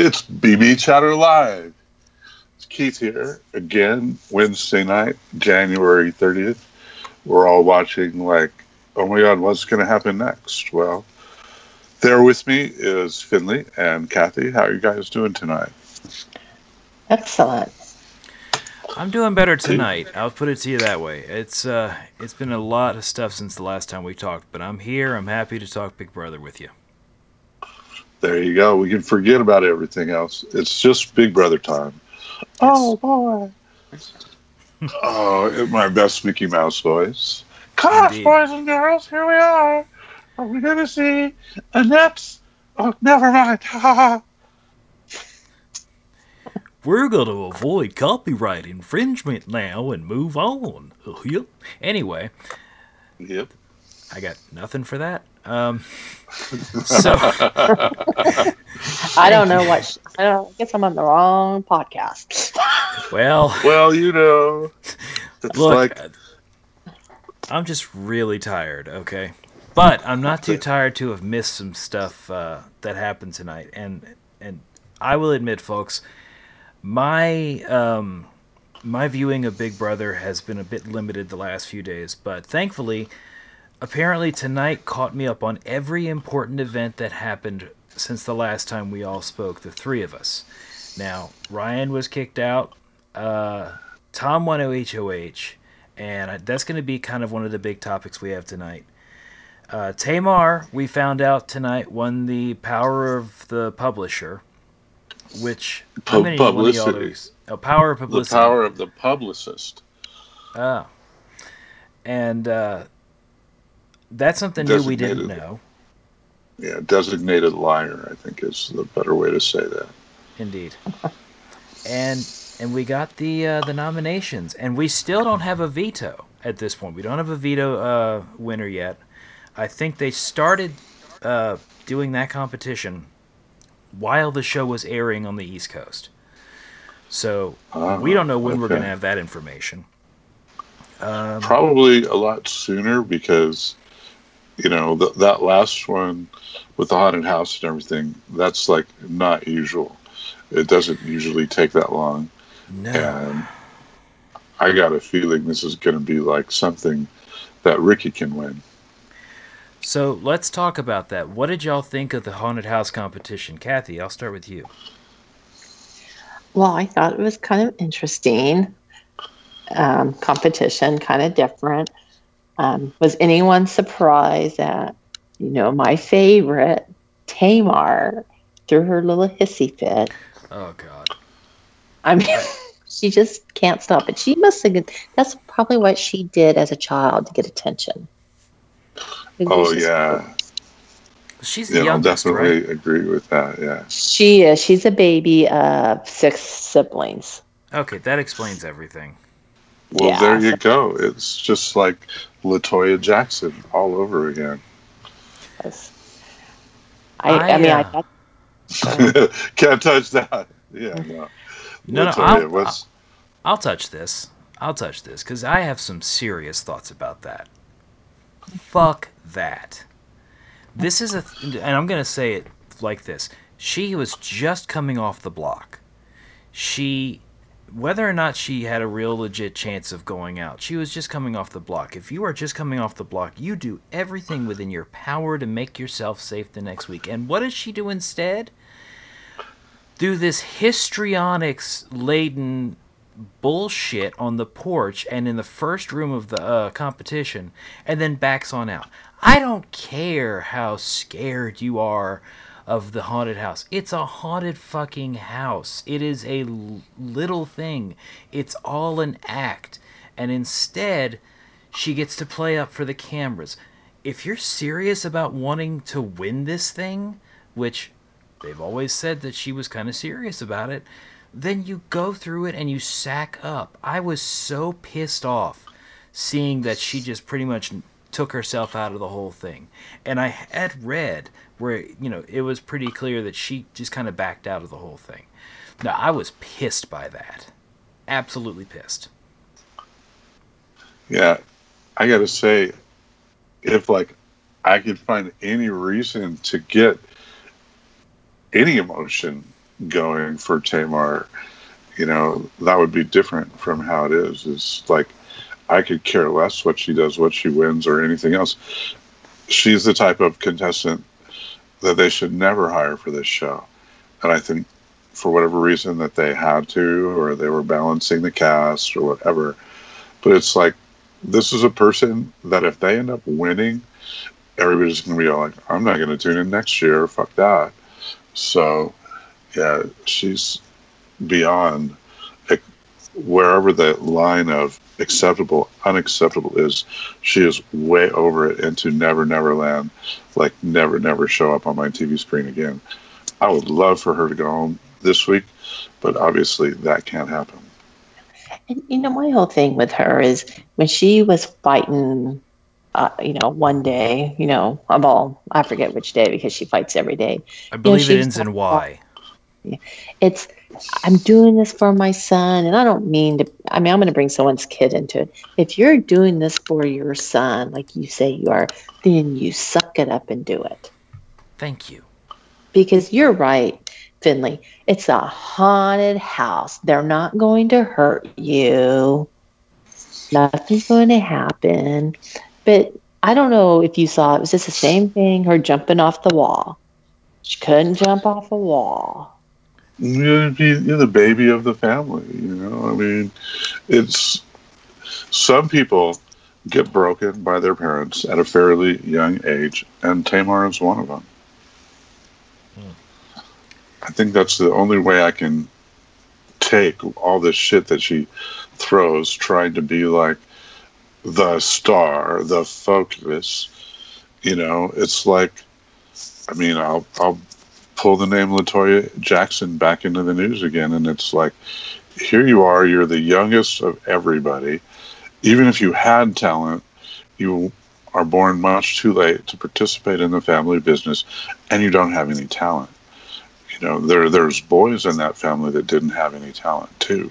It's BB Chatter Live. It's Keith here again, Wednesday night, January 30th. We're all watching, like, oh my God, what's going to happen next? Well, there with me is Finley and Kathy. How are you guys doing tonight? Excellent. I'm doing better tonight. I'll put it to you that way. It's uh, it's been a lot of stuff since the last time we talked, but I'm here. I'm happy to talk Big Brother with you. There you go. We can forget about everything else. It's just Big Brother time. Oh boy. oh, my best Mickey Mouse voice. Gosh, Indeed. boys and girls, here we are. Are we going to see Annette's? Oh, never mind. We're going to avoid copyright infringement now and move on. Yep. Anyway, yep. I got nothing for that. Um, so I don't know what. sh- I, don't, I guess I'm on the wrong podcast. well, Well, you know, it's look, like uh, I'm just really tired. Okay, but I'm not too tired to have missed some stuff uh, that happened tonight, and and I will admit, folks, my um, my viewing of Big Brother has been a bit limited the last few days, but thankfully, apparently tonight caught me up on every important event that happened since the last time we all spoke, the three of us. Now, Ryan was kicked out. Uh, Tom won HOH, and that's going to be kind of one of the big topics we have tonight. Uh, Tamar, we found out tonight, won the power of the publisher, which how many one of y'all publicity. Oh, power of publicity. the power of the publicist. Oh. And uh, that's something new we didn't know. Yeah, designated liar, I think is the better way to say that. Indeed. and and we got the uh, the nominations, and we still don't have a veto at this point. We don't have a veto uh, winner yet. I think they started uh, doing that competition while the show was airing on the East Coast. So Ah, we don't know when we're going to have that information. Um, Probably a lot sooner because, you know, th- that last one with the haunted house and everything, that's like not usual. It doesn't usually take that long. no. And I got a feeling this is going to be like something that Ricky can win. So let's talk about that. What did y'all think of the haunted house competition, Kathy? I'll start with you. well, I thought it was kind of interesting. Um, competition, kind of different. Um, was anyone surprised that you know my favorite Tamar threw her little hissy fit? Oh God. I mean, she just can't stop it. She must have. That's probably what she did as a child to get attention. Oh, just- yeah. She's the Yeah, I'll youngest, definitely right? agree with that. Yeah. She is. She's a baby of six siblings. Okay, that explains everything. Well, Yeah, there you go. It's just like Latoya Jackson all over again. Yes. I, I, I, mean, uh, I thought Can't touch that. Yeah, no. No, no, Latoya, I'll- I'll touch this. I'll touch this because I have some serious thoughts about that. Fuck that. This is a, th- and I'm gonna say it like this. She was just coming off the block. She, whether or not she had a real legit chance of going out, she was just coming off the block. If you are just coming off the block, you do everything within your power to make yourself safe the next week. And what does she do instead? Do this histrionics laden bullshit on the porch and in the first room of the uh, competition and then backs on out. I don't care how scared you are of the haunted house. It's a haunted fucking house. It is a little thing. It's all an act. And instead, she gets to play up for the cameras. If you're serious about wanting to win this thing, which they've always said that she was kind of serious about it, then you go through it and you sack up. I was so pissed off seeing that she just pretty much took herself out of the whole thing. And I had read where, you know, it was pretty clear that she just kind of backed out of the whole thing. Now, I was pissed by that. Absolutely pissed. Yeah, I got to say, if like I could find any reason to get any emotion going for Tamar, you know, that would be different from how it is. It's like I could care less what she does, what she wins, or anything else. She's the type of contestant that they should never hire for this show. And I think for whatever reason that they had to, or they were balancing the cast or whatever. But it's like, this is a person that if they end up winning, everybody's going to be all like, I'm not going to tune in next year. Fuck that. So, yeah, she's beyond wherever the line of acceptable, unacceptable is. She is way over it into never, never land. Like, never, never show up on my TV screen again. I would love for her to go home this week, but obviously that can't happen. And you know, my whole thing with her is when she was fighting, uh, you know, one day, you know, of all, I forget which day because she fights every day. I believe she it ends in Y. It's, I'm doing this for my son, and I don't mean to. I mean, I'm going to bring someone's kid into it. If you're doing this for your son, like you say you are, then you suck it up and do it. Thank you. because you're right, Finley. It's a haunted house. They're not going to hurt you. Nothing's going to happen. But I don't know if you saw it. Was this the same thing? Her jumping off the wall. She couldn't jump off a wall. You're, you're the baby of the family, you know. I mean, it's some people get broken by their parents at a fairly young age, and Tamar is one of them. Hmm. I think that's the only way I can take all this shit that she throws, trying to be like the star, the focus. You know, it's like, I mean, I'll I'll pull the name Latoya Jackson back into the news again, and it's like, here you are, you're the youngest of everybody. Even if you had talent, you are born much too late to participate in the family business, and you don't have any talent. You know, there there's boys in that family that didn't have any talent too.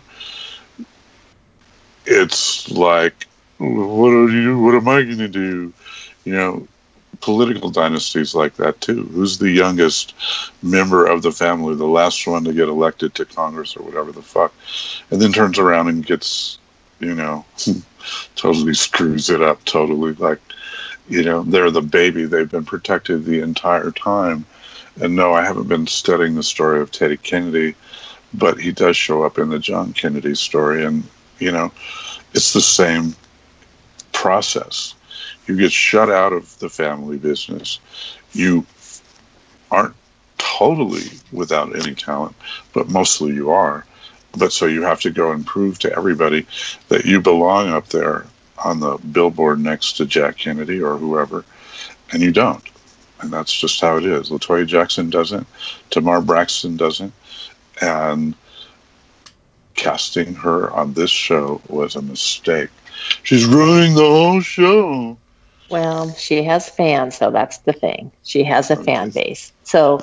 It's like, what are you? What am I to do? You know, political dynasties like that too. Who's the youngest member of the family, the last one to get elected to Congress or whatever the fuck, and then turns around and gets, you know, totally screws it up. Totally like, you know, they're the baby. They've been protected the entire time. And no, I haven't been studying the story of Teddy Kennedy, but he does show up in the John Kennedy story, and you know, it's the same process. You get shut out of the family business. You aren't totally without any talent, but mostly you are. But so you have to go and prove to everybody that you belong up there on the billboard next to Jack Kennedy or whoever, and you don't. And that's just how it is. Latoya Jackson doesn't, Tamar Braxton doesn't, and casting her on this show was a mistake. She's ruining the whole show. Well, she has fans, so that's the thing. She has a oh, fan base. So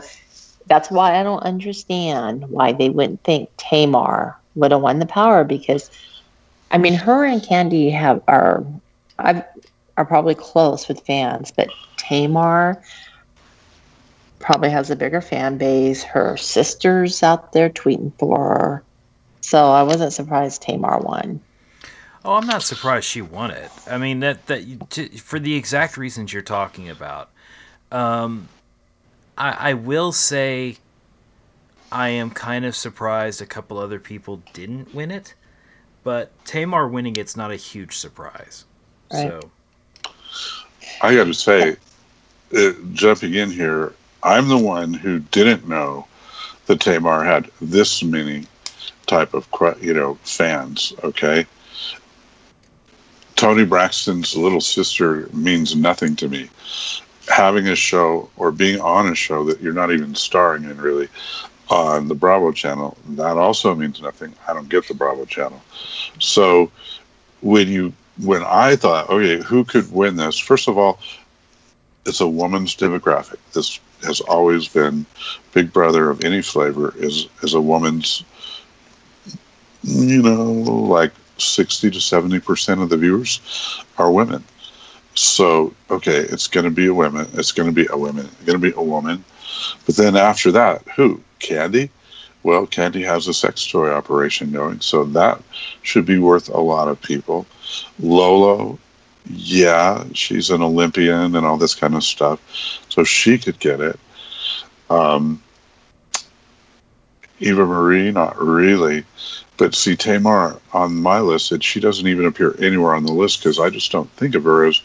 that's why I don't understand why they wouldn't think Tamar would have won the power because I mean her and Kandi have are I've are probably close with fans, but Tamar probably has a bigger fan base. Her sister's out there tweeting for her. So I wasn't surprised Tamar won. Oh, I'm not surprised she won it. I mean that that you- t- for the exact reasons you're talking about. Um, I, I will say, I am kind of surprised a couple other people didn't win it, but Tamar winning it's not a huge surprise. Right. So I got to say, uh, jumping in here, I'm the one who didn't know that Tamar had this many type of you know fans. Okay, Toni Braxton's little sister means nothing to me. Having a show or being on a show that you're not even starring in really on the Bravo channel, that also means nothing. I don't get the Bravo channel. So when you when I thought, okay, who could win this? First of all, it's a woman's demographic. This has always been Big Brother of any flavor is is a woman's you know, like sixty to seventy percent of the viewers are women. So, okay, it's gonna be a woman, it's gonna be a woman, it's gonna be a woman. But then after that, who? Kandi? Well, Kandi has a sex toy operation going, so that should be worth a lot of people. Lolo, yeah, she's an Olympian and all this kind of stuff, so she could get it. Um, Eva Marie, not really. But see, Tamar on my list, she doesn't even appear anywhere on the list because I just don't think of her as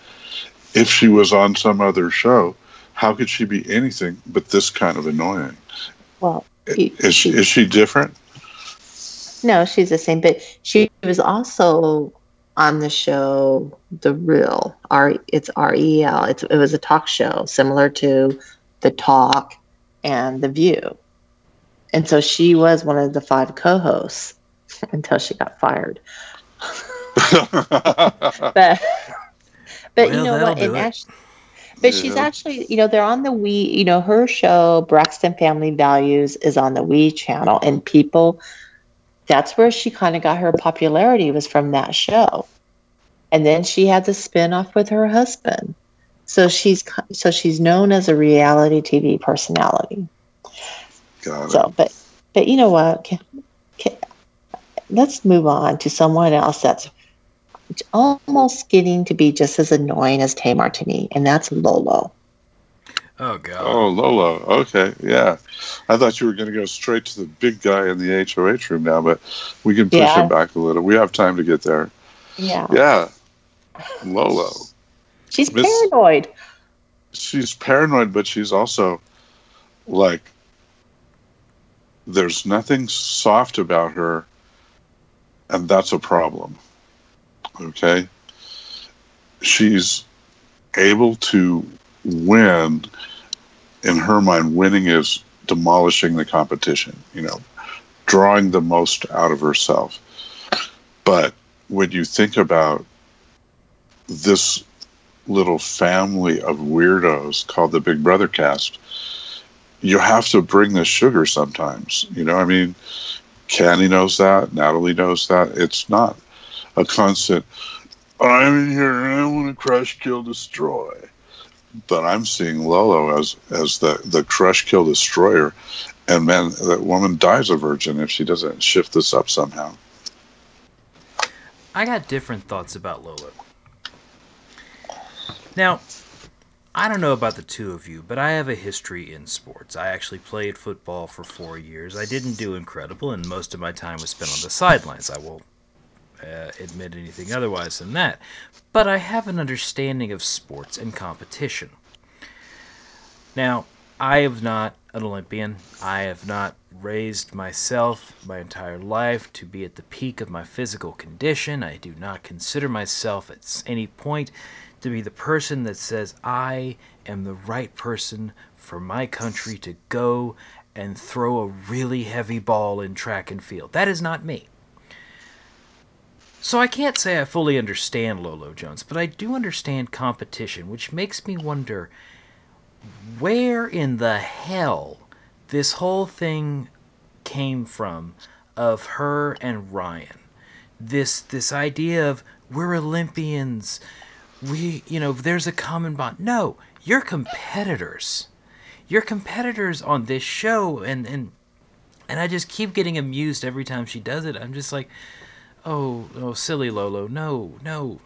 if she was on some other show. How could she be anything but this kind of annoying? Well, is she, is she different? No, she's the same. But she was also on the show The Real. R it's R E L. It's it was a talk show similar to The Talk and The View. And so she was one of the five co-hosts until she got fired. but but well, you know what? And actually, but yeah. she's actually, you know, they're on the We, you know, her show Braxton Family Values is on the We channel, and people, that's where she kind of got her popularity was from that show, and then she had the spin off with her husband, so she's so she's known as a reality TV personality. Got it. So, but but you know what? Can, can, let's move on to someone else that's almost getting to be just as annoying as Tamar to me, and that's Lolo. Oh god. Oh Lolo. Okay, yeah. I thought you were going to go straight to the big guy in the HOH room now, but we can push yeah. him back a little. We have time to get there. Yeah. Yeah. Lolo. She's Miss, paranoid. She's paranoid, but she's also like there's nothing soft about her, and that's a problem. Okay? She's able to win. In her mind, winning is demolishing the competition, you know, drawing the most out of herself. But when you think about this little family of weirdos called the Big Brother cast, you have to bring the sugar sometimes. You know, I mean, Kandi knows that, Natalie knows that. It's not a constant, I'm in here and I want to crush, kill, destroy. But I'm seeing Lolo as as the, the crush, kill, destroyer. And man, that woman dies a virgin if she doesn't shift this up somehow. I got different thoughts about Lolo. Now, I don't know about the two of you, but I have a history in sports. I actually played football for four years. I didn't do incredible, and most of my time was spent on the sidelines. I will uh, admit anything otherwise than that. But I have an understanding of sports and competition. Now, I am not an Olympian. I have not raised myself my entire life to be at the peak of my physical condition. I do not consider myself at any point to be the person that says I am the right person for my country to go and throw a really heavy ball in track and field. That is not me. So I can't say I fully understand Lolo Jones, but I do understand competition, which makes me wonder where in the hell this whole thing came from of her and Ryan. This this idea of we're Olympians, we you know there's a common bond. No, you're competitors. You're competitors on this show, and and and I just keep getting amused every time she does it. I'm just like Oh, oh, silly Lolo. No, no.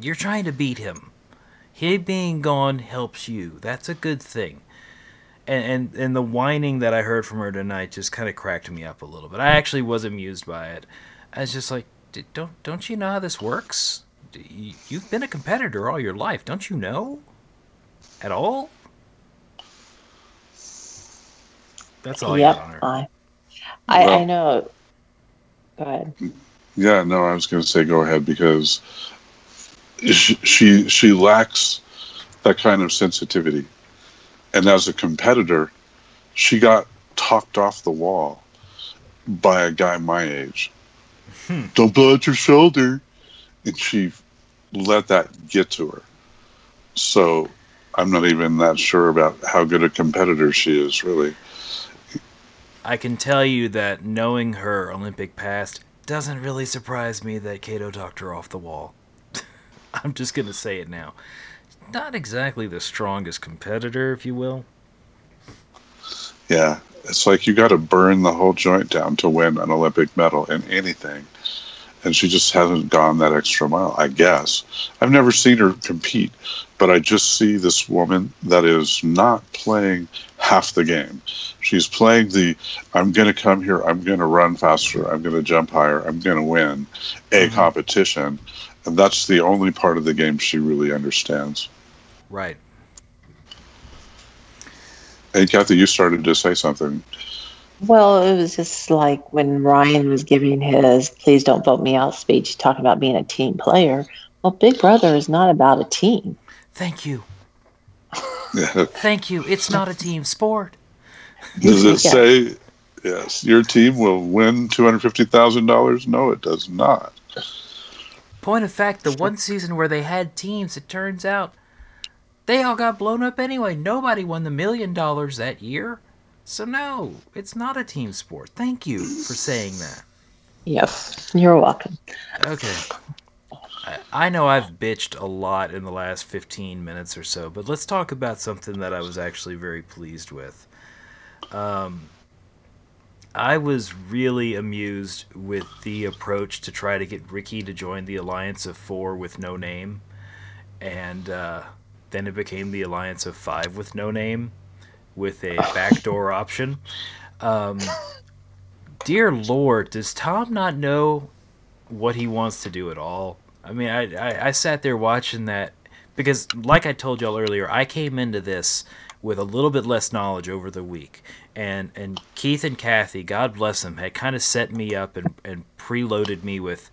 You're trying to beat him. He being gone helps you. That's a good thing. And, and and the whining that I heard from her tonight just kind of cracked me up a little bit. I actually was amused by it. I was just like, don't don't you know how this works? You've been a competitor all your life, don't you know? At all? That's all yep, I got. I, I, well, I know. Go ahead. Yeah, no, I was going to say go ahead because she, she she lacks that kind of sensitivity, and as a competitor, she got talked off the wall by a guy my age. Hmm. Don't blow out your shoulder, and she let that get to her. So I'm not even that sure about how good a competitor she is, really. I can tell you that knowing her Olympic past, doesn't really surprise me that Kato talked her off the wall. I'm just going to say it now. Not exactly the strongest competitor, if you will. Yeah, it's like you got to burn the whole joint down to win an Olympic medal in anything. And she just hasn't gone that extra mile, I guess. I've never seen her compete, but I just see this woman that is not playing half the game. She's playing the I'm going to come here, I'm going to run faster, I'm going to jump higher, I'm going to win a Mhm. competition. And that's the only part of the game she really understands. Right. Hey, Kathy, you started to say something. Well, it was just like when Ryan was giving his "Please don't vote me out" speech, talking about being a team player. Well, Big Brother is not about a team. Thank you. Thank you. It's not a team sport. Does it Yeah. say, yes, your team will win $250,000? No, it does not. Point of fact, the one season where they had teams, it turns out they all got blown up anyway. Nobody won the million dollars that year. So, no, it's not a team sport. Thank you for saying that. Yes, you're welcome. Okay. I, I know I've bitched a lot in the last 15 minutes or so, but let's talk about something that I was actually very pleased with. Um, I was really amused with the approach to try to get Ricky to join the Alliance of Four with no name, and uh, then it became the Alliance of Five with no name, with a backdoor option. Um, dear Lord, does Tom not know what he wants to do at all? I mean, I, I, I sat there watching that because, like I told y'all earlier, I came into this with a little bit less knowledge over the week. And, and Keith and Kathy, God bless them, had kind of set me up and, and preloaded me with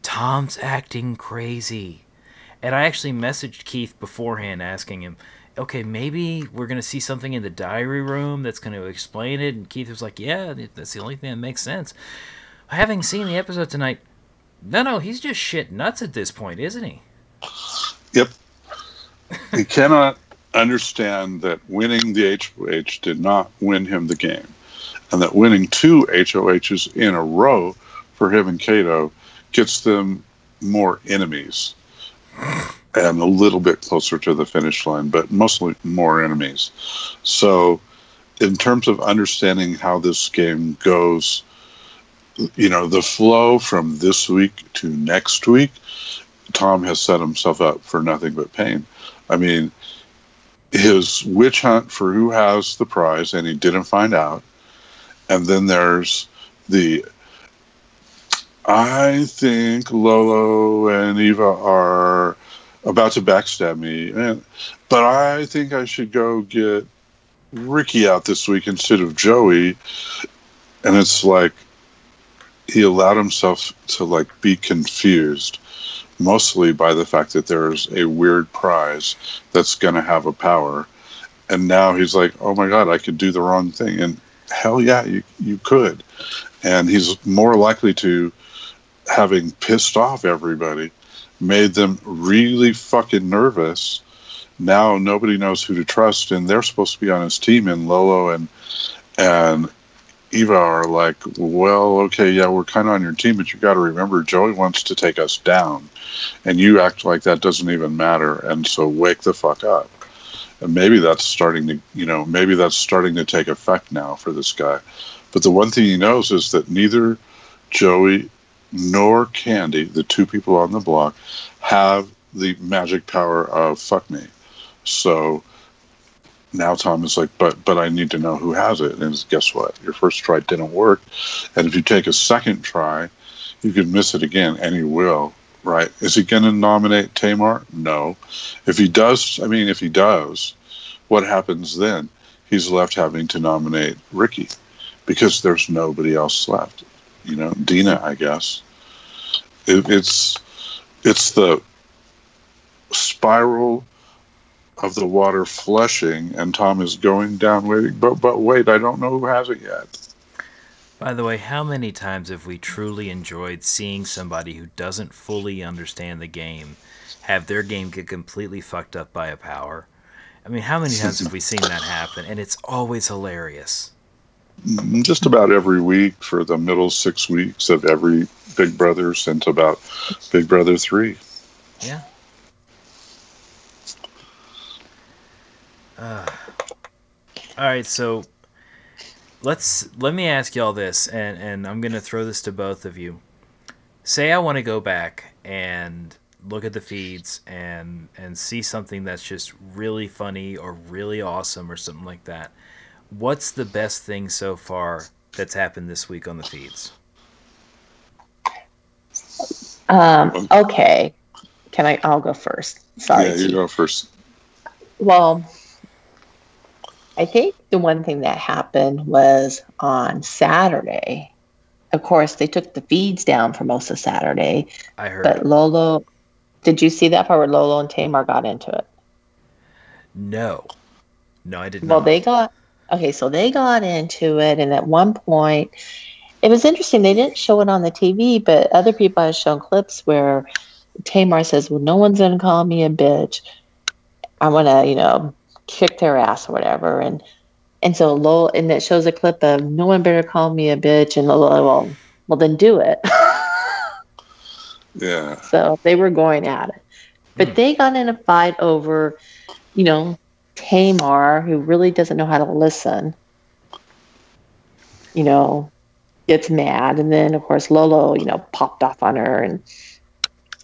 Tom's acting crazy. And I actually messaged Keith beforehand asking him, okay, maybe we're to see something in the diary room that's to explain it. And Keith was like, yeah, that's the only thing that makes sense. Having seen the episode tonight, no, no, he's just shit nuts at this point, isn't he? Yep. he cannot understand that winning the HOH did not win him the game, and that winning two HOHs in a row for him and Kato gets them more enemies and a little bit closer to the finish line, but mostly more enemies. So, in terms of understanding how this game goes, you know, the flow from this week to next week, Tom has set himself up for nothing but pain. I mean, his witch hunt for who has the prize, and he didn't find out. And then there's the I think Lolo and Eva are about to backstab me, and but I think I should go get Ricky out this week instead of Joey. And it's like he allowed himself to like be confused mostly by the fact that there's a weird prize that's going to have a power. And now he's like oh my god i could do the wrong thing. And hell yeah you, you could. And he's more likely to having pissed off everybody made them really fucking nervous now nobody knows who to trust and they're supposed to be on his team and lolo and and Eva are like, well, okay, yeah, we're kind of on your team, but you got to remember, Joey wants to take us down, and you act like that doesn't even matter, and so wake the fuck up. And maybe that's starting to, you know, maybe that's starting to take effect now for this guy. But the one thing he knows is that neither Joey nor Kandi, the two people on the block, have the magic power of fuck me. So now Tom is like, but but I need to know who has it. And guess what? Your first try didn't work, and if you take a second try, you could miss it again, and he will. Right? Is he going to nominate Tamar? No. If he does, I mean, if he does, what happens then? He's left having to nominate Ricky because there's nobody else left. You know, Dina, I guess. It, it's it's the spiral of the water flushing, and Tom is going down waiting. But but wait, I don't know who has it yet. By the way, how many times have we truly enjoyed seeing somebody who doesn't fully understand the game have their game get completely fucked up by a power? I mean, how many times have we seen that happen? And it's always hilarious. Just about every week for the middle six weeks of every Big Brother since about Big Brother three. Yeah. Uh, all right, so let's let me ask y'all this, and and I'm gonna throw this to both of you. Say I want to go back and look at the feeds and and see something that's just really funny or really awesome or something like that. What's the best thing so far that's happened this week on the feeds? Um, okay. Can I? I'll go first. Sorry. yeah, you go first. Well, I think the one thing that happened was on Saturday. Of course, they took the feeds down for most of Saturday, I heard. but Lolo. Did you see that part where Lolo and Tamar got into it? no, no, I did not. Well, not. they got okay, so they got into it, and at one point, it was interesting. They didn't show it on the TV, but other people have shown clips where Tamar says, "Well, no one's gonna call me a bitch. I'm gonna, you know, kick their ass or whatever." And and so Lolo, and it shows a clip of, "No one better call me a bitch," and Lolo, well, well, then do it. Yeah. So they were going at it. But Hmm. they got in a fight over, you know, Tamar, who really doesn't know how to listen, you know, gets mad. And then, of course, Lolo, you know, popped off on her and,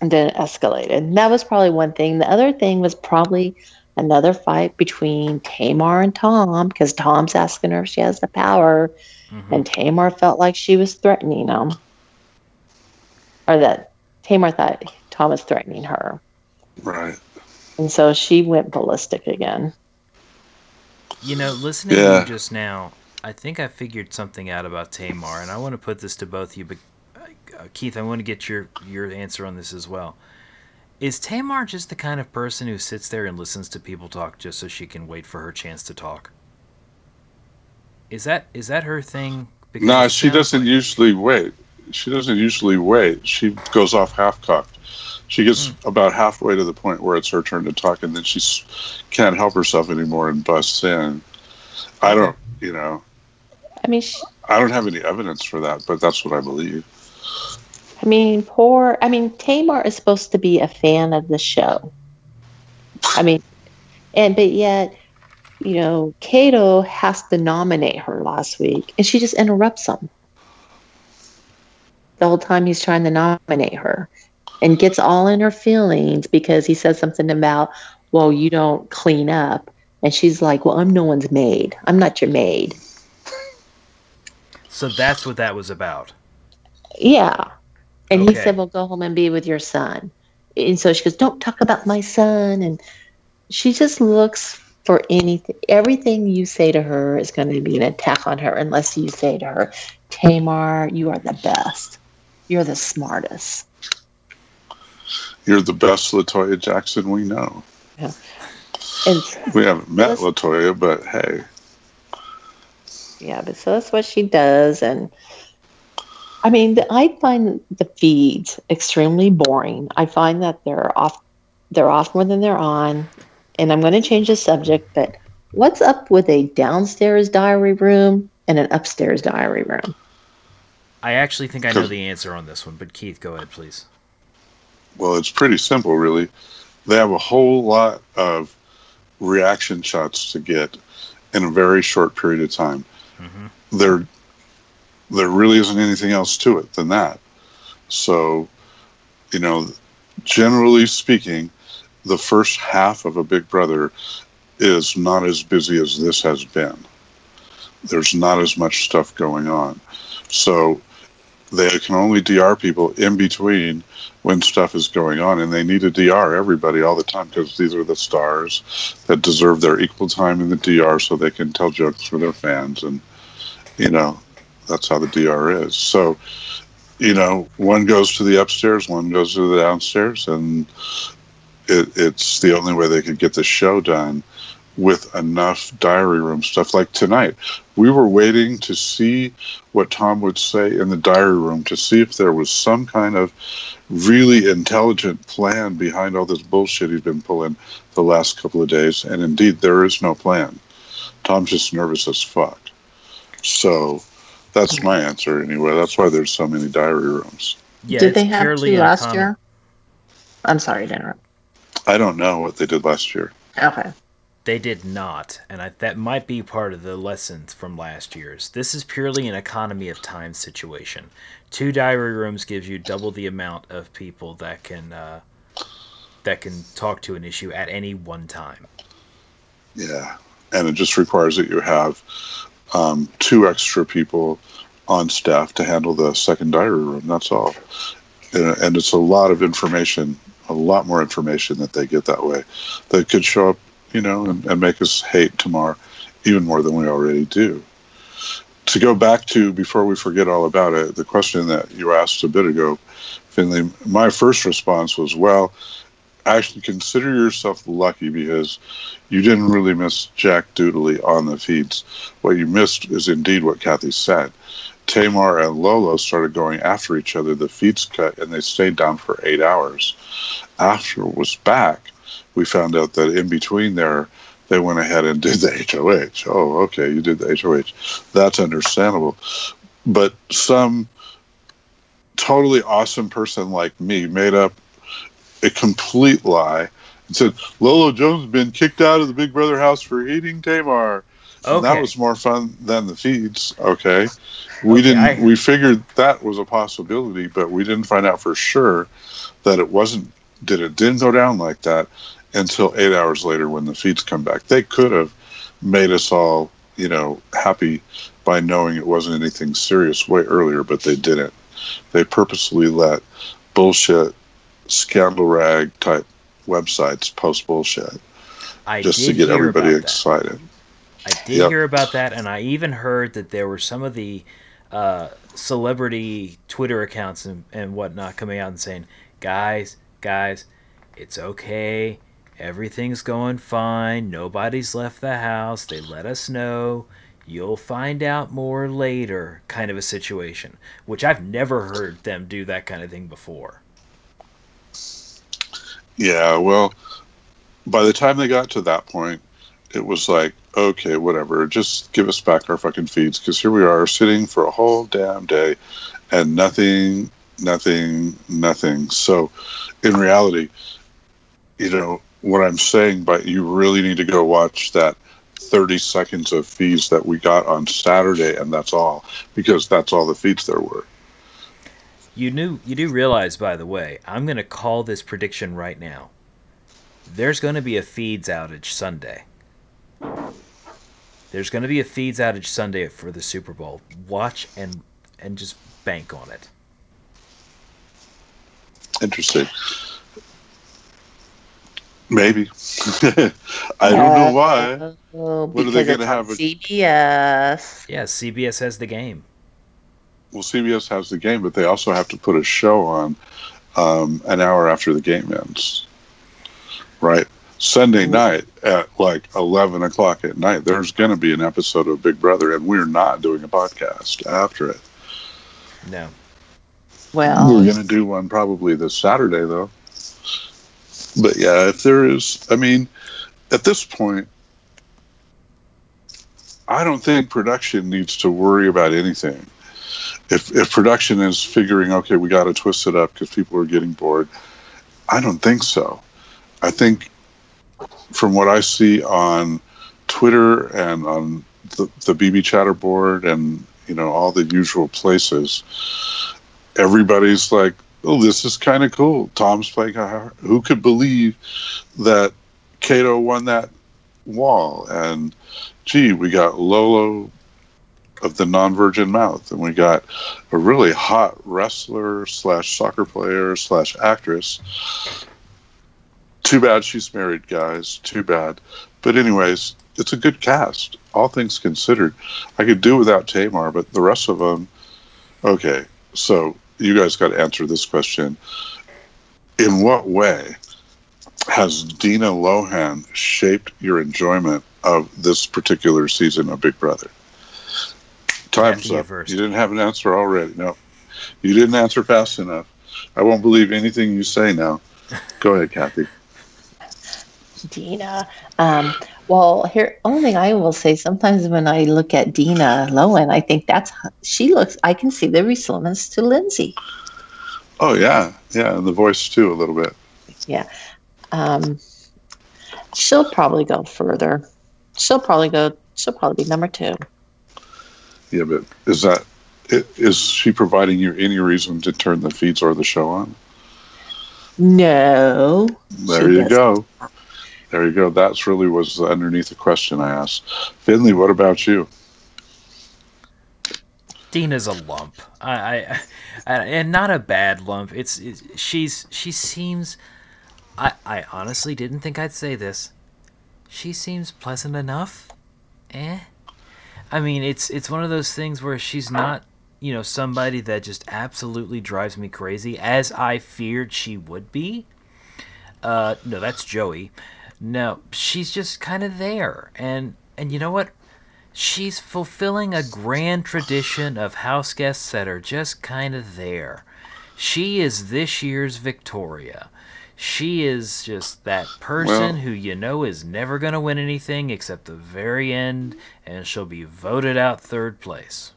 and then it escalated. And that was probably one thing. The other thing was probably another fight between Tamar and Tom because Tom's asking her if she has the power Mhm. and Tamar felt like she was threatening him, or that Tamar thought Tom was threatening her, Right. and so she went ballistic again. You know, listening to you just now, I think I figured something out about Tamar, and I want to put this to both of you. But uh, Keith, I want to get your your answer on this as well. Is Tamar just the kind of person who sits there and listens to people talk just so she can wait for her chance to talk? Is that is that her thing? No, she doesn't like- usually wait. She doesn't usually wait. She goes off half cocked. She gets Hmm. about halfway to the point where it's her turn to talk, and then she can't help herself anymore and busts in. I don't, you know, I mean, she, I don't have any evidence for that, but that's what I believe. I mean, poor. I mean, Tamar is supposed to be a fan of the show. I mean, and but yet, you know, Kato has to nominate her last week, and she just interrupts him the whole time he's trying to nominate her, and gets all in her feelings because he says something about, "Well, you don't clean up," and she's like, "Well, I'm no one's maid. I'm not your maid." So that's what that was about. Yeah. And he said, Well, go home and be with your son. And so she goes, Don't talk about my son. And she just looks for anything. Everything you say to her is going to be an attack on her unless you say to her, Tamar, you are the best. You're the smartest. You're the best Latoya Jackson we know. Yeah. And We haven't met Yes. Latoya, but hey, yeah, but so that's what she does. And I mean, the, I find the feeds extremely boring. I find that they're off, they're off more than they're on. And I'm going to change the subject, but what's up with a downstairs diary room and an upstairs diary room? I actually think I know the answer on this one, but Keith, go ahead, please. Well, it's pretty simple, really. They have a whole lot of reaction shots to get in a very short period of time. hmm there there really isn't anything else to it than that. So, you know, generally speaking, the first half of a Big Brother is not as busy as this has been. There's not as much stuff going on. So they can only DR people in between when stuff is going on, and they need to DR everybody all the time because these are the stars that deserve their equal time in the DR so they can tell jokes for their fans and you know that's how the dr is. So you know one goes to the upstairs one goes to the downstairs and it, it's the only way they could get the show done with enough diary room stuff like tonight we were waiting to see what tom would say in the diary room to see if there was some kind of really intelligent plan behind all this bullshit he's been pulling the last couple of days and indeed there is no plan tom's just nervous as fuck so that's my answer anyway. That's why there's so many diary rooms. Yeah, Did they have purely two last com- year? I'm sorry to interrupt. I don't know what they did last year. Okay. They did not, and I, that might be part of the lessons from last year's. This is purely an economy of time situation. Two diary rooms gives you double the amount of people that can uh, that can talk to an issue at any one time. Yeah, and it just requires that you have um, two extra people on staff to handle the second diary room. That's all, and, it's a lot of information, a lot more information that they get that way, that could show up, you know, and, and make us hate Tamar even more than we already do. To go back to before we forget all about it, the question that you asked a bit ago, Finley, my first response was, well, actually consider yourself lucky because you didn't really miss Jack Doodley on the feeds. What you missed is indeed what Kathy said. Tamar and Lolo started going after each other. The feeds cut and they stayed down for eight hours. After was back, we found out that in between there, they went ahead and did the HOH. Oh, okay, you did the HOH. That's understandable. But some totally awesome person like me made up a complete lie and said Lolo Jones has been kicked out of the Big Brother house for eating Tamar. And that was more fun than the feeds. Okay, we Okay, didn't. I- we figured that was a possibility, but we didn't find out for sure that it wasn't. Did it didn't go down like that until eight hours later when the feeds come back. They could have made us all, you know, happy by knowing it wasn't anything serious way earlier, but they didn't. They purposely let bullshit, scandal rag type websites post bullshit I just to did get hear everybody about that. excited. I did Yep. hear about that, and I even heard that there were some of the uh, celebrity Twitter accounts and, and whatnot coming out and saying, "Guys, guys, it's okay. Everything's going fine. Nobody's left the house. They let us know. You'll find out more later." Kind of a situation, which I've never heard them do that kind of thing before. Yeah, well, by the time they got to that point, it was like, okay, whatever, just give us back our fucking feeds because here we are sitting for a whole damn day and nothing, nothing, nothing. So, in reality, you know, what I'm saying, but you really need to go watch that 30 seconds of feeds that we got on Saturday, and that's all because that's all the feeds there were. You knew you do realize, by the way, I'm gonna call this prediction right now. There's gonna be a feeds outage Sunday. There's gonna be a feeds outage Sunday for the Super Bowl. Watch and and just bank on it. Interesting. Maybe. I don't know why. Oh, What are they gonna it's on have a- CBS. Yeah, CBS has the game. Well, CBS has the game, but they also have to put a show on um, an hour after the game ends. Right? Sunday night at like 11 o'clock at night, there's going to be an episode of Big Brother, and we're not doing a podcast after it. No. Well, We're going to do one probably this Saturday, though. But yeah, if there is, I mean, at this point, I don't think production needs to worry about anything. If if production is figuring, okay, we got to twist it up because people are getting bored, I don't think so. I think from what I see on Twitter and on the, the BB Chatter board and you know all the usual places, everybody's like, "Oh, this is kind of cool." Tom's playing. Who could believe that Kato won that wall? And gee, we got Lolo of the non-virgin mouth, and we got a really hot wrestler slash soccer player slash actress. Too bad she's married, guys. Too bad. But anyways, it's a good cast. All things considered, I could do without Tamar, but the rest of them, okay. So you guys got to answer this question. In what way has Dina Lohan shaped your enjoyment of this particular season of Big Brother? Time's up. You didn't have an answer already. No, you didn't answer fast enough. I won't believe anything you say now. Go ahead, Kathy. Dina. Um, well, here, only thing I will say, sometimes when I look at Dina Lohan, I think that's she looks. I can see the resemblance to Lindsay. Oh yeah, yeah, and the voice too a little bit. Yeah, um, She'll probably go further. She'll probably go. She'll probably be number two. Yeah, but is that is she providing you any reason to turn the feeds or the show on? No. There you does. go. There you go. That's really was underneath the question I asked. Finley, what about you? Dina's a lump. I, I, I and not a bad lump. It's, it's she's she seems. I I honestly didn't think I'd say this. She seems pleasant enough. Eh. I mean, it's it's one of those things where she's not, you know, somebody that just absolutely drives me crazy, as I feared she would be. Uh, no, that's Joey. No, she's just kind of there, and and you know what? She's fulfilling a grand tradition of house guests that are just kind of there. She is this year's Victoria. She is just that person Well- who you know is never going to win anything except the very end, and she'll be voted out third place.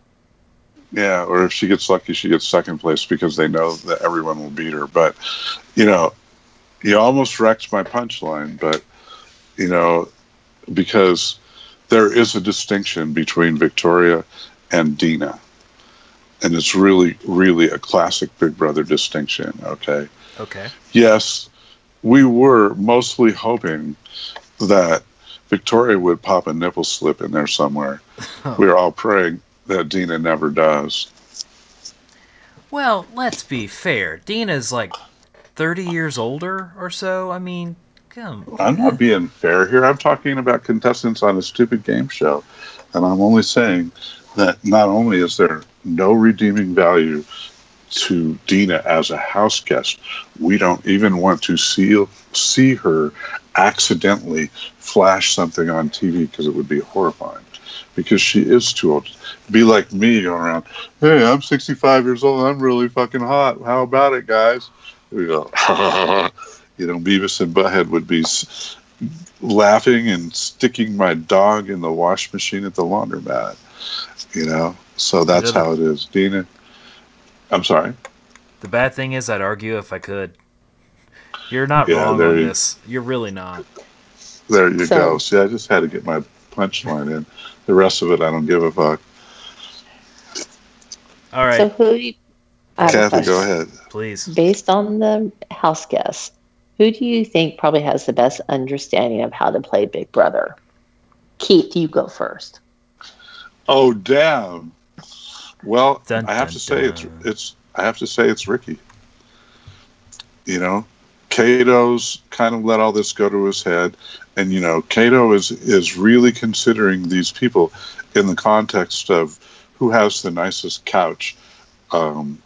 Yeah, or if she gets lucky, she gets second place because they know that everyone will beat her. But, you know, you almost wrecked my punchline, but, you know, because there is a distinction between Victoria and Dina. And it's really, really a classic Big Brother distinction, okay? Okay. yes, we were mostly hoping that Victoria would pop a nipple slip in there somewhere. we were all praying that Dina never does. Well, let's be fair. Dina's like 30 years older or so. I mean, come I'm not being fair here. I'm talking about contestants on a stupid game show. And I'm only saying that not only is there no redeeming value to Dina as a house guest, we don't even want to see, see her accidentally flash something on TV because it would be horrifying. Because she is too old. Be like me going around, hey, I'm 65 years old. I'm really fucking hot. How about it, guys? We go, you know, Beavis and Butthead would be s- laughing and sticking my dog in the wash machine at the laundromat. You know, so that's Yeah, how it is. Dina, I'm sorry. The bad thing is, I'd argue if I could. You're not Yeah, wrong on you- this. You're really not. There you So- go. See, I just had to get my punchline in. The rest of it, I don't give a fuck. All right, So who? Do you, I have a Kathy, go ahead. please. Based on the house guests, who do you think probably has the best understanding of how to play Big Brother? Keith, you go first. Oh, damn. Well, Dun, I have dun, to say it's it's I have to say it's Ricky. You know, Kato's kind of let all this go to his head, and you know, Kato is is really considering these people in the context of who has the nicest couch, um,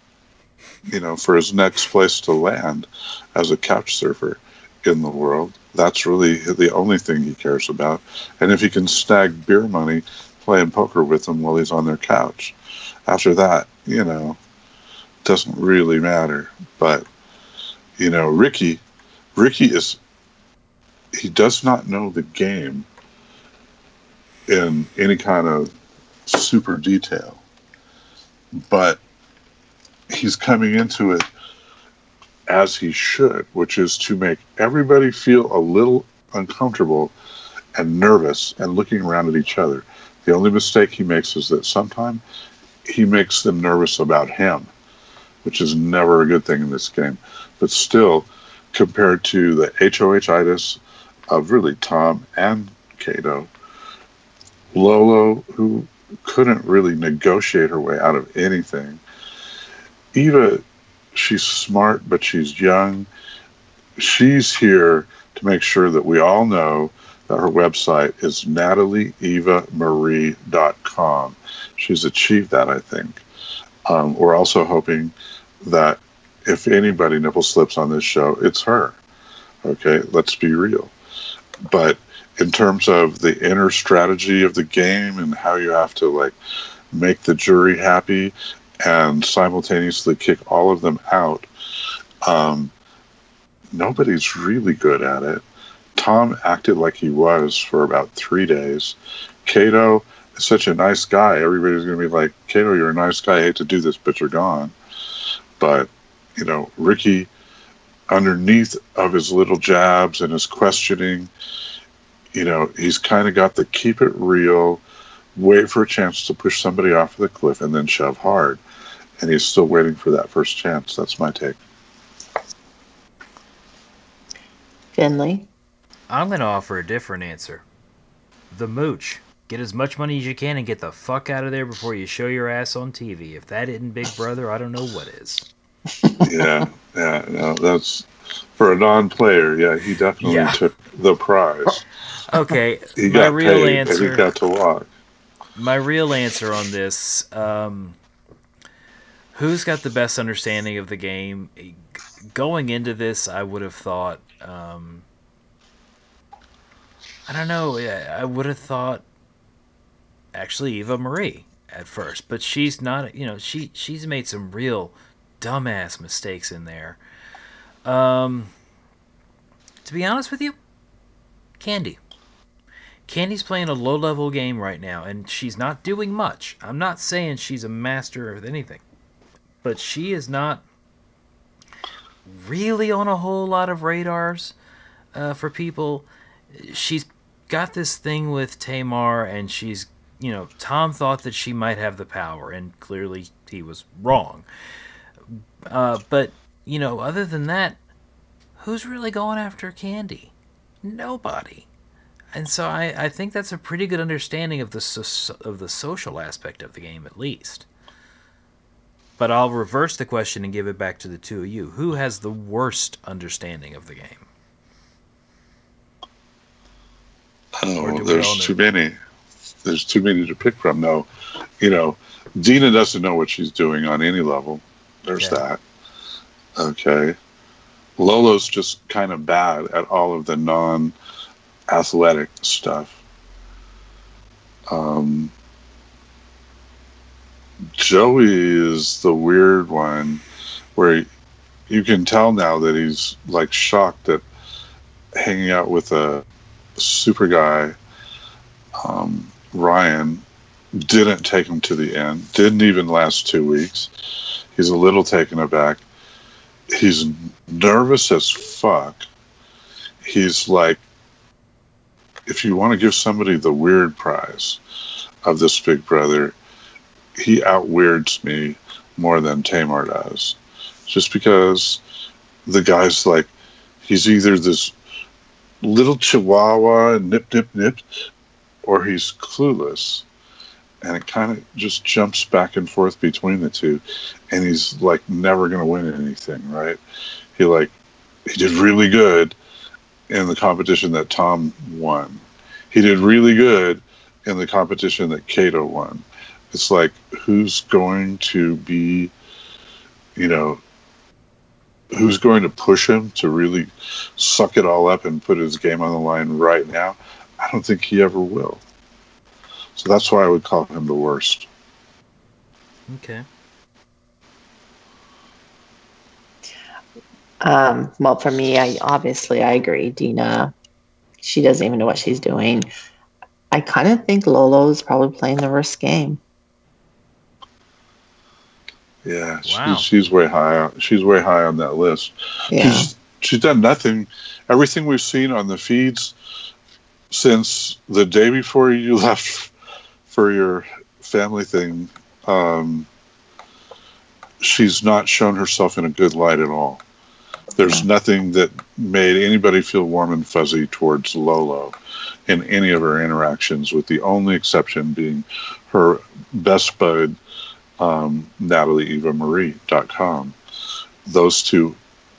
you know, for his next place to land as a couch surfer in the world. That's really the only thing he cares about, and if he can snag beer money playing poker with them while he's on their couch. After that, you know, doesn't really matter. But you know, Ricky, Ricky is he does not know the game in any kind of super detail, but he's coming into it as he should, which is to make everybody feel a little uncomfortable and nervous and looking around at each other. The only mistake he makes is that sometimes he makes them nervous about him, which is never a good thing in this game. But still, compared to the HOH itis of really Tom and Kato, Lolo, who couldn't really negotiate her way out of anything, Eva, she's smart, but she's young. She's here to make sure that we all know that her website is natalieevamarie.com. She's achieved that, I think. Um, we're also hoping that if anybody nipple slips on this show, it's her. Okay, let's be real. But in terms of the inner strategy of the game and how you have to like make the jury happy and simultaneously kick all of them out, um, nobody's really good at it. Tom acted like he was for about three days. Kato is such a nice guy. Everybody's going to be like, Kato, you're a nice guy. I hate to do this, but you're gone. But, you know, Ricky, underneath of his little jabs and his questioning, you know, he's kind of got the keep it real, wait for a chance to push somebody off the cliff and then shove hard. And he's still waiting for that first chance. That's my take. Finley. I'm going to offer a different answer. The mooch. Get as much money as you can and get the fuck out of there before you show your ass on TV. If that isn't Big Brother, I don't know what is. yeah, yeah, no, that's for a non-player. Yeah, he definitely Yeah. took the prize. Okay, He my got real paid and answer. he got to walk. my real answer on this um, who's got the best understanding of the game going into this i would have thought um, i don't know. I would have thought actually eva marie at first but she's not you know she she's made some real dumbass mistakes in there um, to be honest with you Kandi Kandi's playing a low level game right now, and she's not doing much. I'm not saying she's a master of anything, but she is not really on a whole lot of radars uh, for people. She's got this thing with Tamar, and she's, you know, Tom thought that she might have the power, and clearly he was wrong. Uh, but, you know, other than that, who's really going after Kandi? Nobody and so I, I think that's a pretty good understanding of the so, of the social aspect of the game at least. But I'll reverse the question and give it back to the two of you. Who has the worst understanding of the game? Oh, there's too many. There's too many to pick from. No, you know, Dina doesn't know what she's doing on any level. There's that. Okay. Lolo's just kind of bad at all of the non athletic stuff. Um, Joey is the weird one where you can tell now that he's like shocked that hanging out with a super guy, um, Ryan, didn't take him to the end, didn't even last two weeks. He's a little taken aback. He's nervous as fuck. He's like, if you want to give somebody the weird prize of this big brother, he outweirds me more than Tamar does. Just because the guy's like, he's either this little chihuahua and nip nip nip or he's clueless. And it kind of just jumps back and forth between the two. And he's like never going to win anything right? He like he did really good in the competition that tom won. He did really good in the competition that Kato won it's like who's going to be you know who's going to push him to really suck it all up and put his game on the line right now? I don't think he ever will. So that's why I would call him the worst. Okay. Um, well, for me, I obviously I agree. Dina, she doesn't even know what she's doing. I kind of think Lolo's probably playing the worst game. Yeah, Wow. she's, she's way high. on- She's way high on that list. Yeah, She's, she's done nothing. Everything we've seen on the feeds since the day before you left for your family thing, um, she's not shown herself in a good light at all. There's nothing that made anybody feel warm and fuzzy towards Lolo in any of her interactions, with the only exception being her best bud, um, NatalieEvaMarie.com. Those two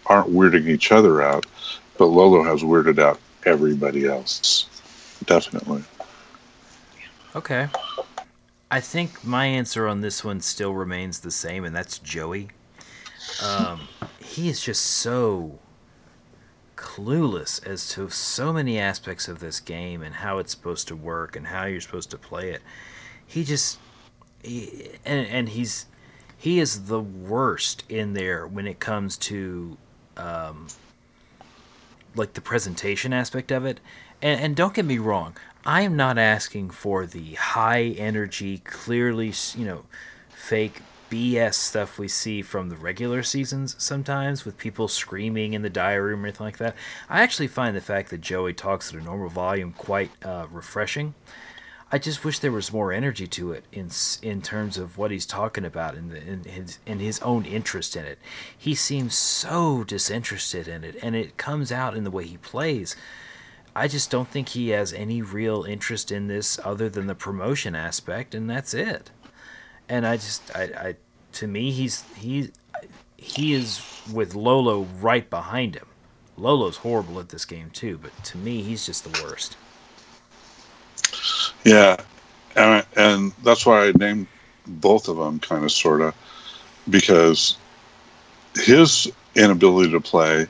aren't weirding each other out, but Lolo has weirded out everybody else. Definitely. Okay. I think my answer on this one still remains the same, and that's Joey. Um, he is just so clueless as to so many aspects of this game and how it's supposed to work and how you're supposed to play it. He just, and and he's he is the worst in there when it comes to um, like the presentation aspect of it. And, and don't get me wrong, I am not asking for the high energy, clearly, you know, fake BS stuff we see from the regular seasons sometimes with people screaming in the diary room or anything like that. I actually find the fact that Joey talks at a normal volume quite uh, refreshing. I just wish there was more energy to it in in terms of what he's talking about and in, in his in his own interest in it. He seems so disinterested in it, and it comes out in the way he plays. I just don't think he has any real interest in this other than the promotion aspect, and that's it. And I just, I, I to me, he's he he is with Lolo right behind him. Lolo's horrible at this game too, but to me, he's just the worst. Yeah, and, and that's why I named both of them kind of sort of because his inability to play.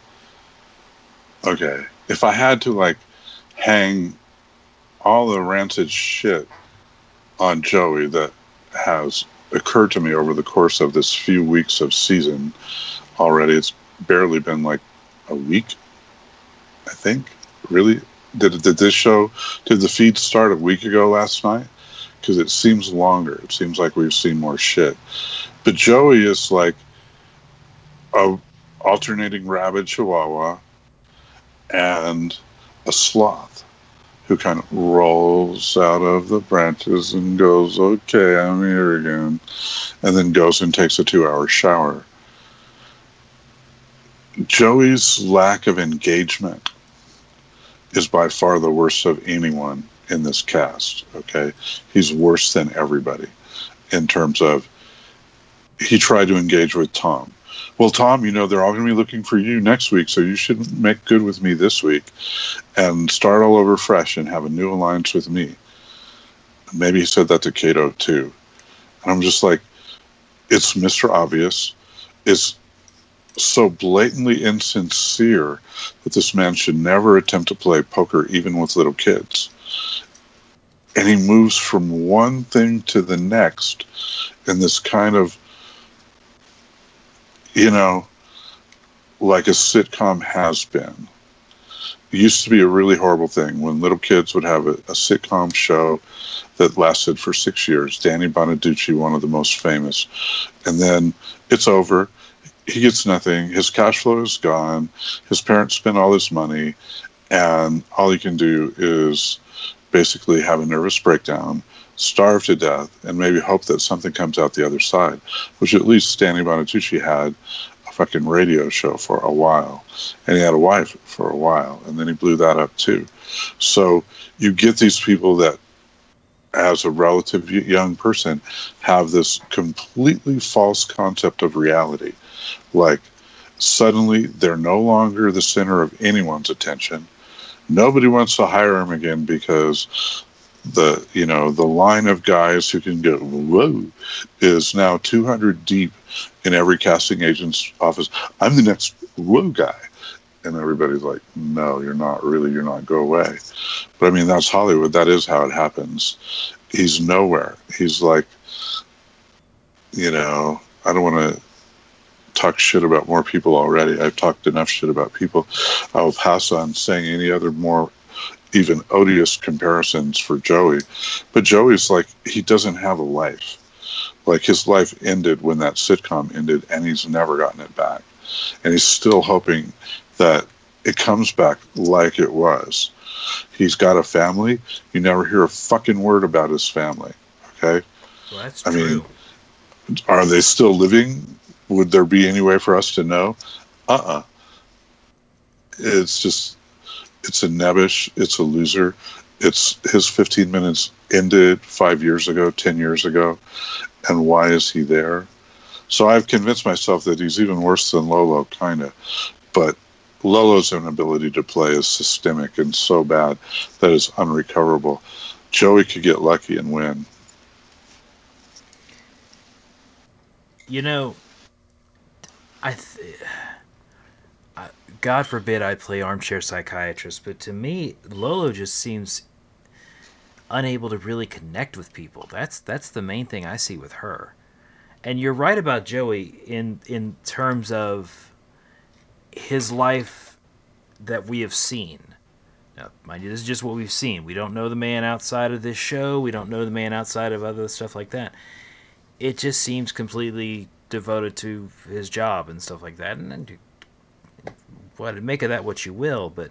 Okay, if I had to like hang all the rancid shit on Joey that has occurred to me over the course of this few weeks of season already, it's barely been like a week, I think. Really, did did this show did the feed start a week ago last night? Because it seems longer. It seems like we've seen more shit. But Joey is like a alternating rabid chihuahua and a sloth who kind of rolls out of the branches and goes, "Okay, I'm here again," and then goes and takes a two-hour shower. Joey's lack of engagement is by far the worst of anyone in this cast. Okay, he's worse than everybody in terms of he tried to engage with Tom. Well, Tom, you know they're all going to be looking for you next week, so you should make good with me this week, and start all over fresh and have a new alliance with me. Maybe he said that to Kato too, and I'm just like, it's Mr. Obvious. It's so blatantly insincere that this man should never attempt to play poker even with little kids. And he moves from one thing to the next in this kind of, you know, like a sitcom has been. It used to be a really horrible thing when little kids would have a, a sitcom show that lasted for six years. Danny Bonaduce, one of the most famous. And then it's over he gets nothing. His cash flow is gone. His parents spent all his money, and all he can do is basically have a nervous breakdown, starve to death, and maybe hope that something comes out the other side. Which at least Stanley Bonaduce had a fucking radio show for a while, and he had a wife for a while, and then he blew that up too. So you get these people that as a relative young person have this completely false concept of reality like suddenly they're no longer the center of anyone's attention. Nobody wants to hire him again because the you know the line of guys who can go whoa is now 200 deep in every casting agent's office. I'm the next whoa guy, and everybody's like, no, you're not really. You're not. Go away. But I mean, that's Hollywood. That is how it happens. He's nowhere. He's like, you know, I don't want to talk shit about more people already. I've talked enough shit about people. I'll pass on saying any other more even odious comparisons for Joey. But Joey's like, he doesn't have a life. Like his life ended when that sitcom ended, and he's never gotten it back. And he's still hoping that it comes back like it was. He's got a family. You never hear a fucking word about his family. Okay? Well, that's I true. mean, are they still living? would there be any way for us to know? Uh uh It's just, it's a nebbish, it's a loser. It's his 15 minutes ended five years ago, 10 years ago. And why is he there? So I've convinced myself that he's even worse than Lolo, kind of. But Lolo's inability to play is systemic and so bad that it's unrecoverable. Joey could get lucky and win. You know, I, th- I, God forbid I play armchair psychiatrist, but to me, Lolo just seems unable to really connect with people. That's that's the main thing I see with her. And you're right about Joey in in terms of his life that we have seen. Now, mind you, this is just what we've seen. We don't know the man outside of this show. We don't know the man outside of other stuff like that it just seems completely devoted to his job and stuff like that. And then, what make of that what you will, but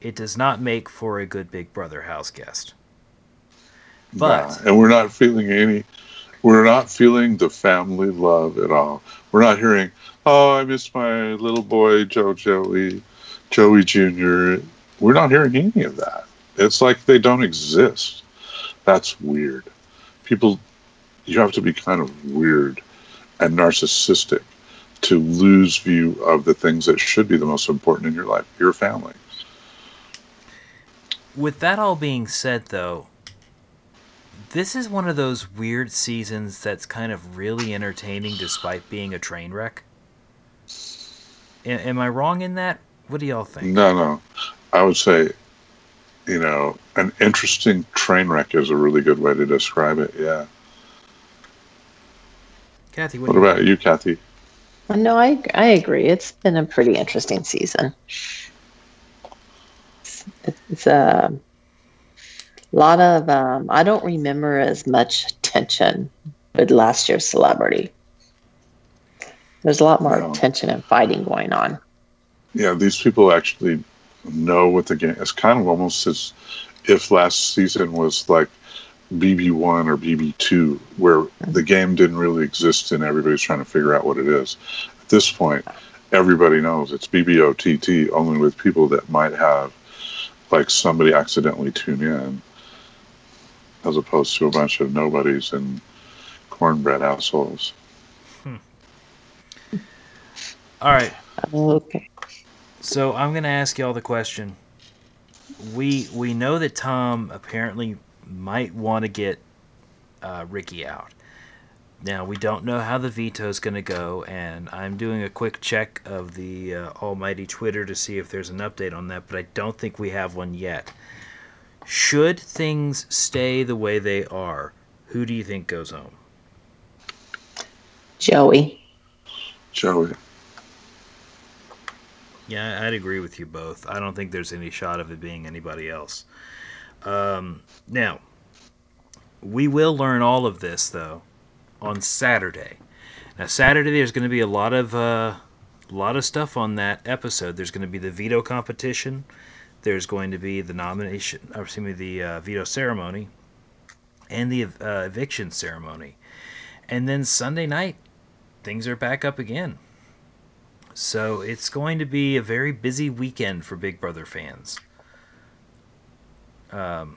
it does not make for a good Big Brother house guest. But and we're not feeling any. We're not feeling the family love at all. We're not hearing, "Oh, I miss my little boy Joe Joey, Joey Junior." We're not hearing any of that. It's like they don't exist. That's weird. People, you have to be kind of weird and narcissistic to lose view of the things that should be the most important in your life, your family. with that all being said, though, this is one of those weird seasons that's kind of really entertaining despite being a train wreck. A- am I wrong in that? What do y'all think? No, no. I would say, you know, an interesting train wreck is a really good way to describe it. Yeah. Kathy, what, What you about you, Kathy? Uh, no, I I agree. It's been a pretty interesting season. It's, it's uh, a lot of. Um, I don't remember as much tension with last year's celebrity. There's a lot more No. tension and fighting going on. Yeah, these people actually know what the game. It's kind of almost as if last season was like BB one or BB two, where the game didn't really exist and everybody's trying to figure out what it is. At this point, everybody knows it's BBOTT, only with people that might have like somebody accidentally tune in, as opposed to a bunch of nobodies and cornbread assholes. All right, Okay. so I'm gonna ask y'all the question. We we know that Tom apparently might want to get uh, Ricky out. Now we don't know how the veto is going to go, and I'm doing a quick check of the uh, almighty Twitter to see if there's an update on that, but I don't think we have one yet. Should things stay the way they are, who do you think goes home? Joey. Joey. Yeah, I'd agree with you both. I don't think there's any shot of it being anybody else. Um, now, we will learn all of this though on Saturday. Now, Saturday there's going to be a lot of uh, a lot of stuff on that episode. There's going to be the veto competition. There's going to be the nomination, or excuse me, the uh, veto ceremony, and the uh, eviction ceremony, and then Sunday night, things are back up again. So it's going to be a very busy weekend for Big Brother fans. Um,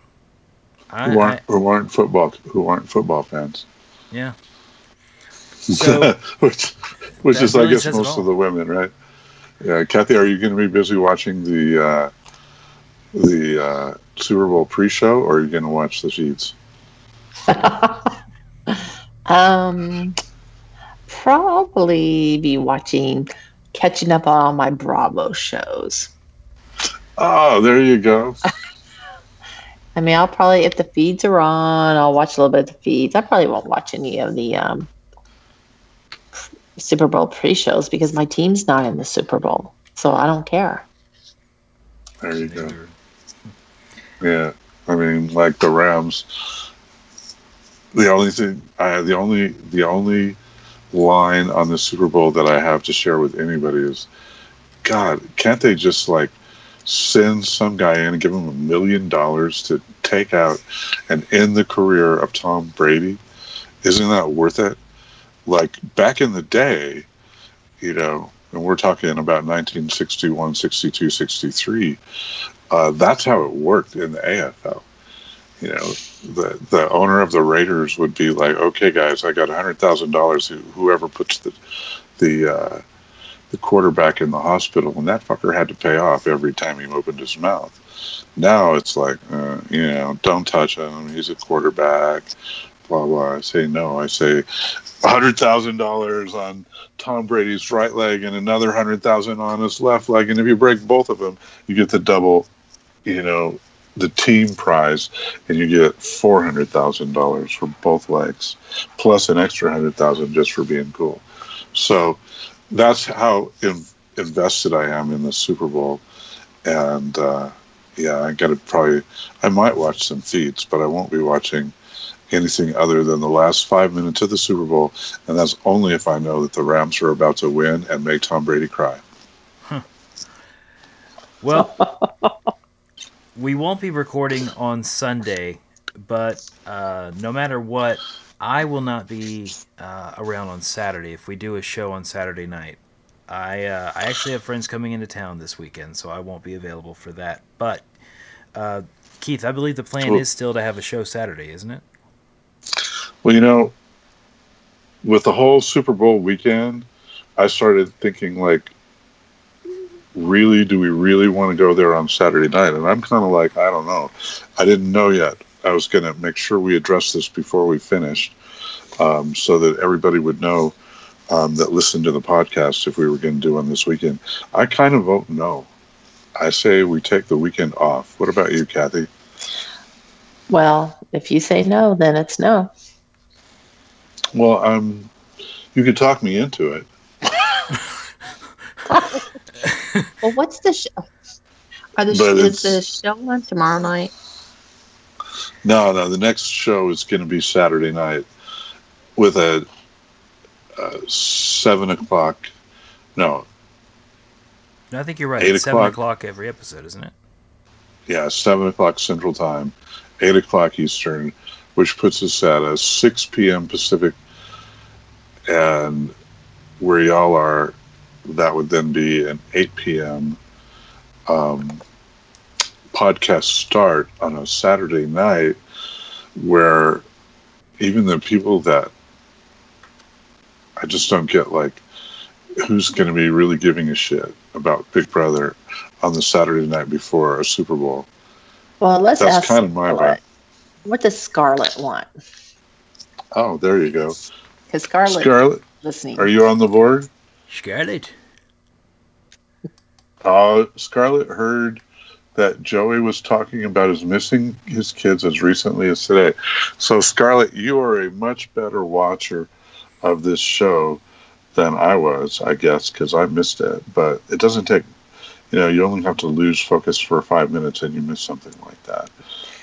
I, Who aren't, who aren't football who aren't football fans. yeah. So which which is really I guess most of the women, right? Yeah, Kathy, are you going to be busy watching the uh, the uh, Super Bowl pre-show, or are you going to watch the feeds? um, probably be watching, catching up on all my Bravo shows. Oh, there you go. I mean, I'll probably if the feeds are on, I'll watch a little bit of the feeds. I probably won't watch any of the um, Super Bowl pre-shows because my team's not in the Super Bowl, so I don't care. There you go. Yeah, I mean, like the Rams. The only thing, I the only the only line on the Super Bowl that I have to share with anybody is, God, can't they just like send some guy in and give him a million dollars to take out and end the career of Tom Brady? Isn't that worth it? Like back in the day, you know, and we're talking about 1961, 62, 63 uh, that's how it worked in the AFL. You know, the the owner of the Raiders would be like, "Okay, guys, I got hundred thousand dollars. Whoever puts the the uh, the quarterback in the hospital, and that fucker had to pay off every time he opened his mouth. Now it's like, uh, you know, don't touch him. He's a quarterback. Blah blah. I say no. I say hundred thousand dollars on Tom Brady's right leg and another hundred thousand on his left leg, and if you break both of them, you get the double, you know, the team prize, and you get four hundred thousand dollars for both legs, plus an extra hundred thousand just for being cool. So that's how in, invested I am in the Super Bowl, and uh, yeah, I got to probably, I might watch some feeds, but I won't be watching anything other than the last five minutes of the Super Bowl, and that's only if I know that the Rams are about to win and make Tom Brady cry. Well, we won't be recording on Sunday, but uh, no matter what, I will not be uh, around on Saturday if we do a show on Saturday night. I uh, I actually have friends coming into town this weekend, so I won't be available for that. But uh, Keith, I believe the plan Cool. is still to have a show Saturday, isn't it? Well, you know, with the whole Super Bowl weekend, I started thinking like, really, do we really want to go there on Saturday night? And I'm kind of like, I don't know. I didn't know yet. I was going to make sure we addressed this before we finished, um, so that everybody would know um, that listened to the podcast if we were going to do one this weekend. I kind of vote no. I say we take the weekend off. What about you, Kathy? Well, if you say no, then it's no. Well, um, you could talk me into it. Well, what's the show? Are the But is the show on tomorrow night? No, no. The next show is going to be Saturday night with a, uh seven o'clock. No, No, I think you're right. Eight It's seven o'clock. o'clock every episode, isn't it? yeah, seven o'clock Central Time, eight o'clock Eastern, which puts us at a six p.m. Pacific, and where y'all are, that would then be an eight p.m. Um, podcast start on a Saturday night, where even the people that I just don't get like who's going to be really giving a shit about Big Brother on the Saturday night before a Super Bowl. Well, let's That's ask kind of my Scarlett. What does Scarlett want? Oh, there you go. Because Scarlett Scarlett, listening. are you on the board? Scarlet. Uh, Scarlett heard that Joey was talking about his missing his kids as recently as today. So, Scarlett, you are a much better watcher of this show than I was, I guess, because I missed it. But it doesn't take, you know, you only have to lose focus for five minutes and you miss something like that.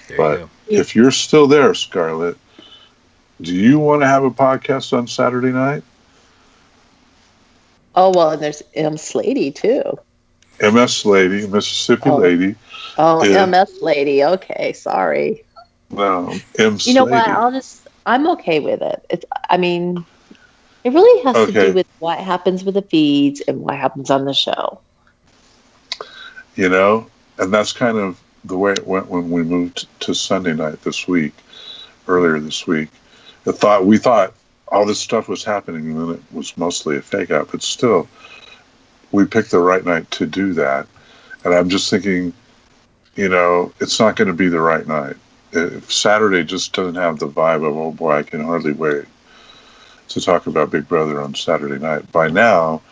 There But- you. If you're still there, Scarlett, do you want to have a podcast on Saturday night? Oh well, and there's M Slady too. MS Lady, Mississippi Oh. Lady, Oh. MS Lady. Okay, sorry. no, M You know what? I'll just. I'm okay with it. It's. I mean, it really has to do with what happens with the feeds and what happens on the show. you know and that's kind of the way it went when we moved to sunday night this week earlier this week the thought we thought all this stuff was happening and then it was mostly a fake out but still we picked the right night to do that. And i'm just thinking you know it's not going to be the right night. If saturday just doesn't have the vibe of oh boy i can hardly wait to talk about big brother on saturday night. By now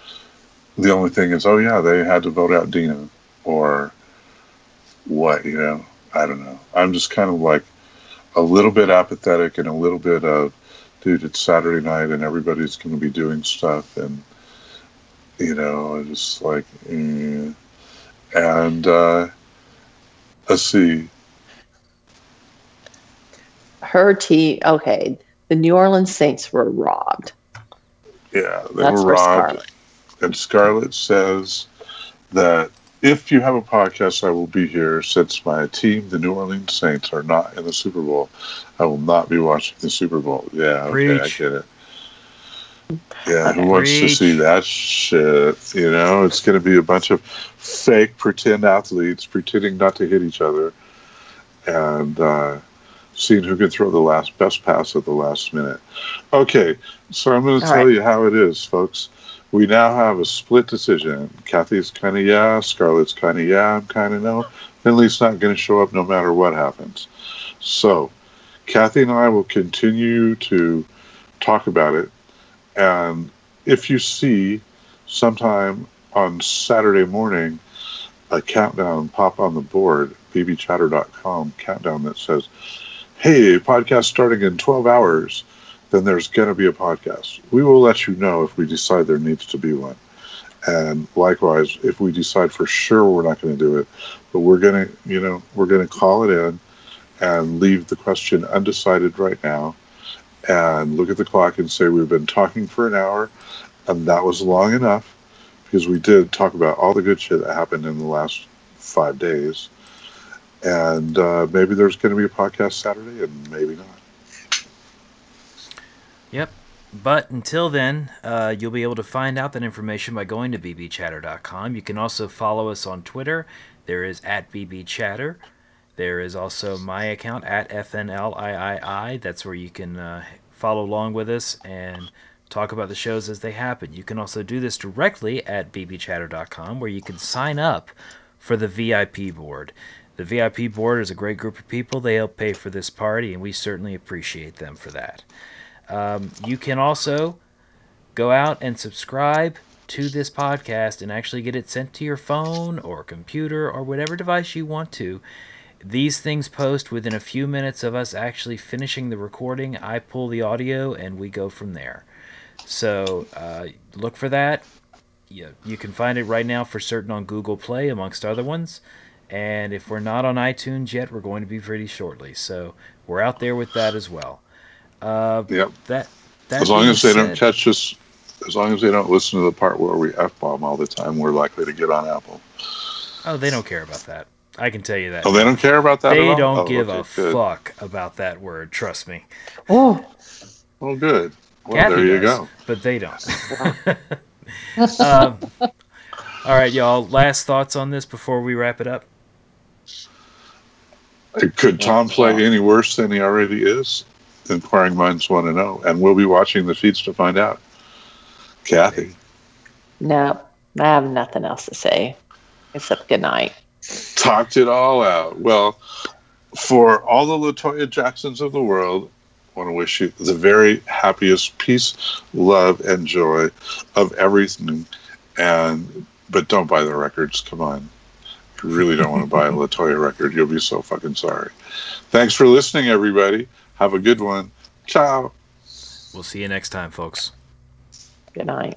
the only thing is oh yeah they had to vote out dina or what, you know, I don't know. I'm just kind of like a little bit apathetic and a little bit of, dude, it's Saturday night and everybody's going to be doing stuff. And, you know, I just like, eh. and, uh, let's see. Her team. Okay, the New Orleans Saints were robbed. Yeah, they That's were robbed. Scarlett. And Scarlett says that if you have a podcast, I will be here. Since my team, the New Orleans Saints, are not in the Super Bowl, I will not be watching the Super Bowl. Yeah, okay, I get it. Yeah, who wants to see that shit? You know, it's going to be a bunch of fake pretend athletes pretending not to hit each other and uh, seeing who can throw the last best pass at the last minute. Okay, so I'm going to tell right. you how it is, folks. We now have a split decision. Kathy's kind of yeah, Scarlett's kind of yeah, I'm kind of no. Finley's not going to show up no matter what happens. So, Kathy and I will continue to talk about it. And if you see sometime on Saturday morning a countdown pop on the board, bbchatter.com countdown that says, hey, podcast starting in 12 hours, then there's going to be a podcast. We will let you know if we decide there needs to be one. And likewise, if we decide for sure we're not going to do it, but we're going to, you know, we're going to call it in and leave the question undecided right now and look at the clock and say we've been talking for an hour and that was long enough because we did talk about all the good shit that happened in the last five days and uh, maybe there's going to be a podcast saturday and maybe not Yep. But until then, uh, you'll be able to find out that information by going to bbchatter.com. You can also follow us on Twitter. There is at bbchatter. There is also my account at FNLIII. That's where you can uh, follow along with us and talk about the shows as they happen. You can also do this directly at bbchatter.com where you can sign up for the VIP board. The VIP board is a great group of people. They help pay for this party, and we certainly appreciate them for that. Um, you can also go out and subscribe to this podcast and actually get it sent to your phone or computer or whatever device you want to. These things post within a few minutes of us actually finishing the recording. I pull the audio and we go from there. So uh, look for that. You, you can find it right now for certain on Google Play, amongst other ones. And if we're not on iTunes yet, we're going to be pretty shortly. So we're out there with that as well. Uh, Yep. That, that as long as they don't said- catch us as long as they don't listen to the part where we f-bomb all the time we're likely to get on apple Oh, they don't care about that. I can tell you that. oh they don't care about that They at all? don't Oh, give okay, a good. fuck about that word. Trust me. Oh, well good well Kathy there you does, go but they don't. um, all right, y'all. Last thoughts on this before we wrap it up. Could Tom play any worse than he already is? Inquiring minds want to know, and we'll be watching the feeds to find out. Kathy, no, I have nothing else to say except good night. talked it all out. Well, for all the Latoya Jacksons of the world, I want to wish you the very happiest peace, love, and joy of everything. And but don't buy the records. Come on. You really don't want to buy a Latoya record, you'll be so fucking sorry. Thanks for listening, everybody. Have a good one. Ciao. We'll see you next time, folks. Good night.